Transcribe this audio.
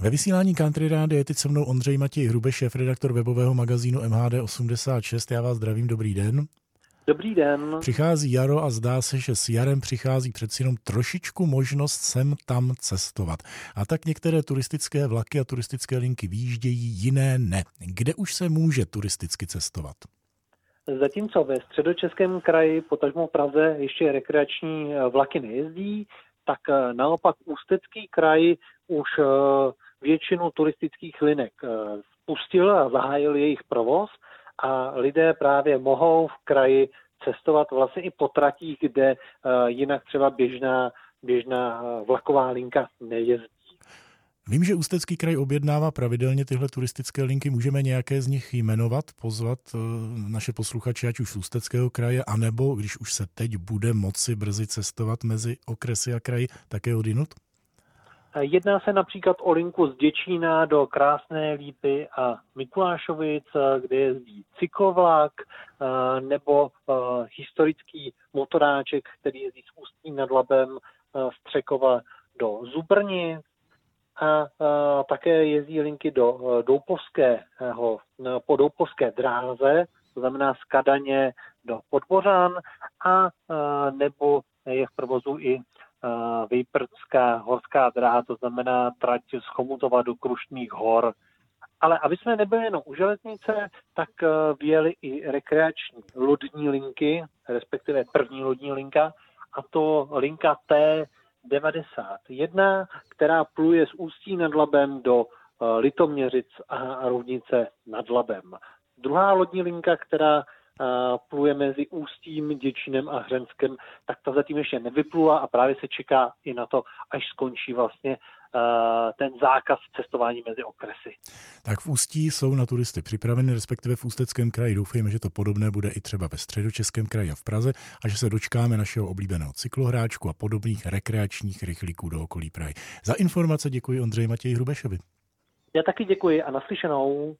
Ve vysílání Country Rády je teď se mnou Ondřej Matěj Hrube, šéf redaktor webového magazínu MHD86. Já vás zdravím, dobrý den. Dobrý den. Přichází jaro a zdá se, že s jarem přichází přeci jenom trošičku možnost sem tam cestovat. A tak některé turistické vlaky a turistické linky výjíždějí, jiné ne. Kde už se může turisticky cestovat? Zatímco ve středočeském kraji, potažmo v Praze, ještě rekreační vlaky nejezdí, tak naopak Ústecký kraj už eh, většinu turistických linek eh, spustil a zahájil jejich provoz a lidé právě mohou v kraji cestovat vlastně i po tratích, kde eh, jinak třeba běžná, běžná vlaková linka nejezdí. Vím, že Ústecký kraj objednává pravidelně tyhle turistické linky. Můžeme nějaké z nich jmenovat, pozvat naše posluchače, ať už z Ústeckého kraje, anebo když už se teď bude moci brzy cestovat mezi okresy a kraji, také odinut? Jedná se například o linku z Děčína do Krásné Lípy a Mikulášovic, kde jezdí cyklovlak, eh, nebo eh, historický motoráček, který jezdí z Ústí nad Labem eh, z Třekova do Zubrni a také jezdí linky do Doupovského, po Doupovské dráze, to znamená z Kadaně do Podbořan a nebo je v provozu i Výprdská horská dráha, to znamená trať z Chomutova do Krušných hor. Ale aby jsme nebyli jenom u železnice, tak e, vyjeli i rekreační lodní linky, respektive první lodní linka, a to linka T91, která pluje z Ústí nad Labem do e, Litoměřic a Rovnice nad Labem. Druhá lodní linka, která pluje mezi Ústím, Děčinem a Hřenskem, tak ta zatím ještě nevyplula a právě se čeká i na to, až skončí vlastně ten zákaz cestování mezi okresy. Tak v Ústí jsou na turisty připraveny, respektive v Ústeckém kraji. Doufejme, že to podobné bude i třeba ve středočeském kraji a v Praze a že se dočkáme našeho oblíbeného cyklohráčku a podobných rekreačních rychlíků do okolí Prahy. Za informace děkuji Ondřeji Matěji Hrubešovi. Já taky děkuji a naslyšenou.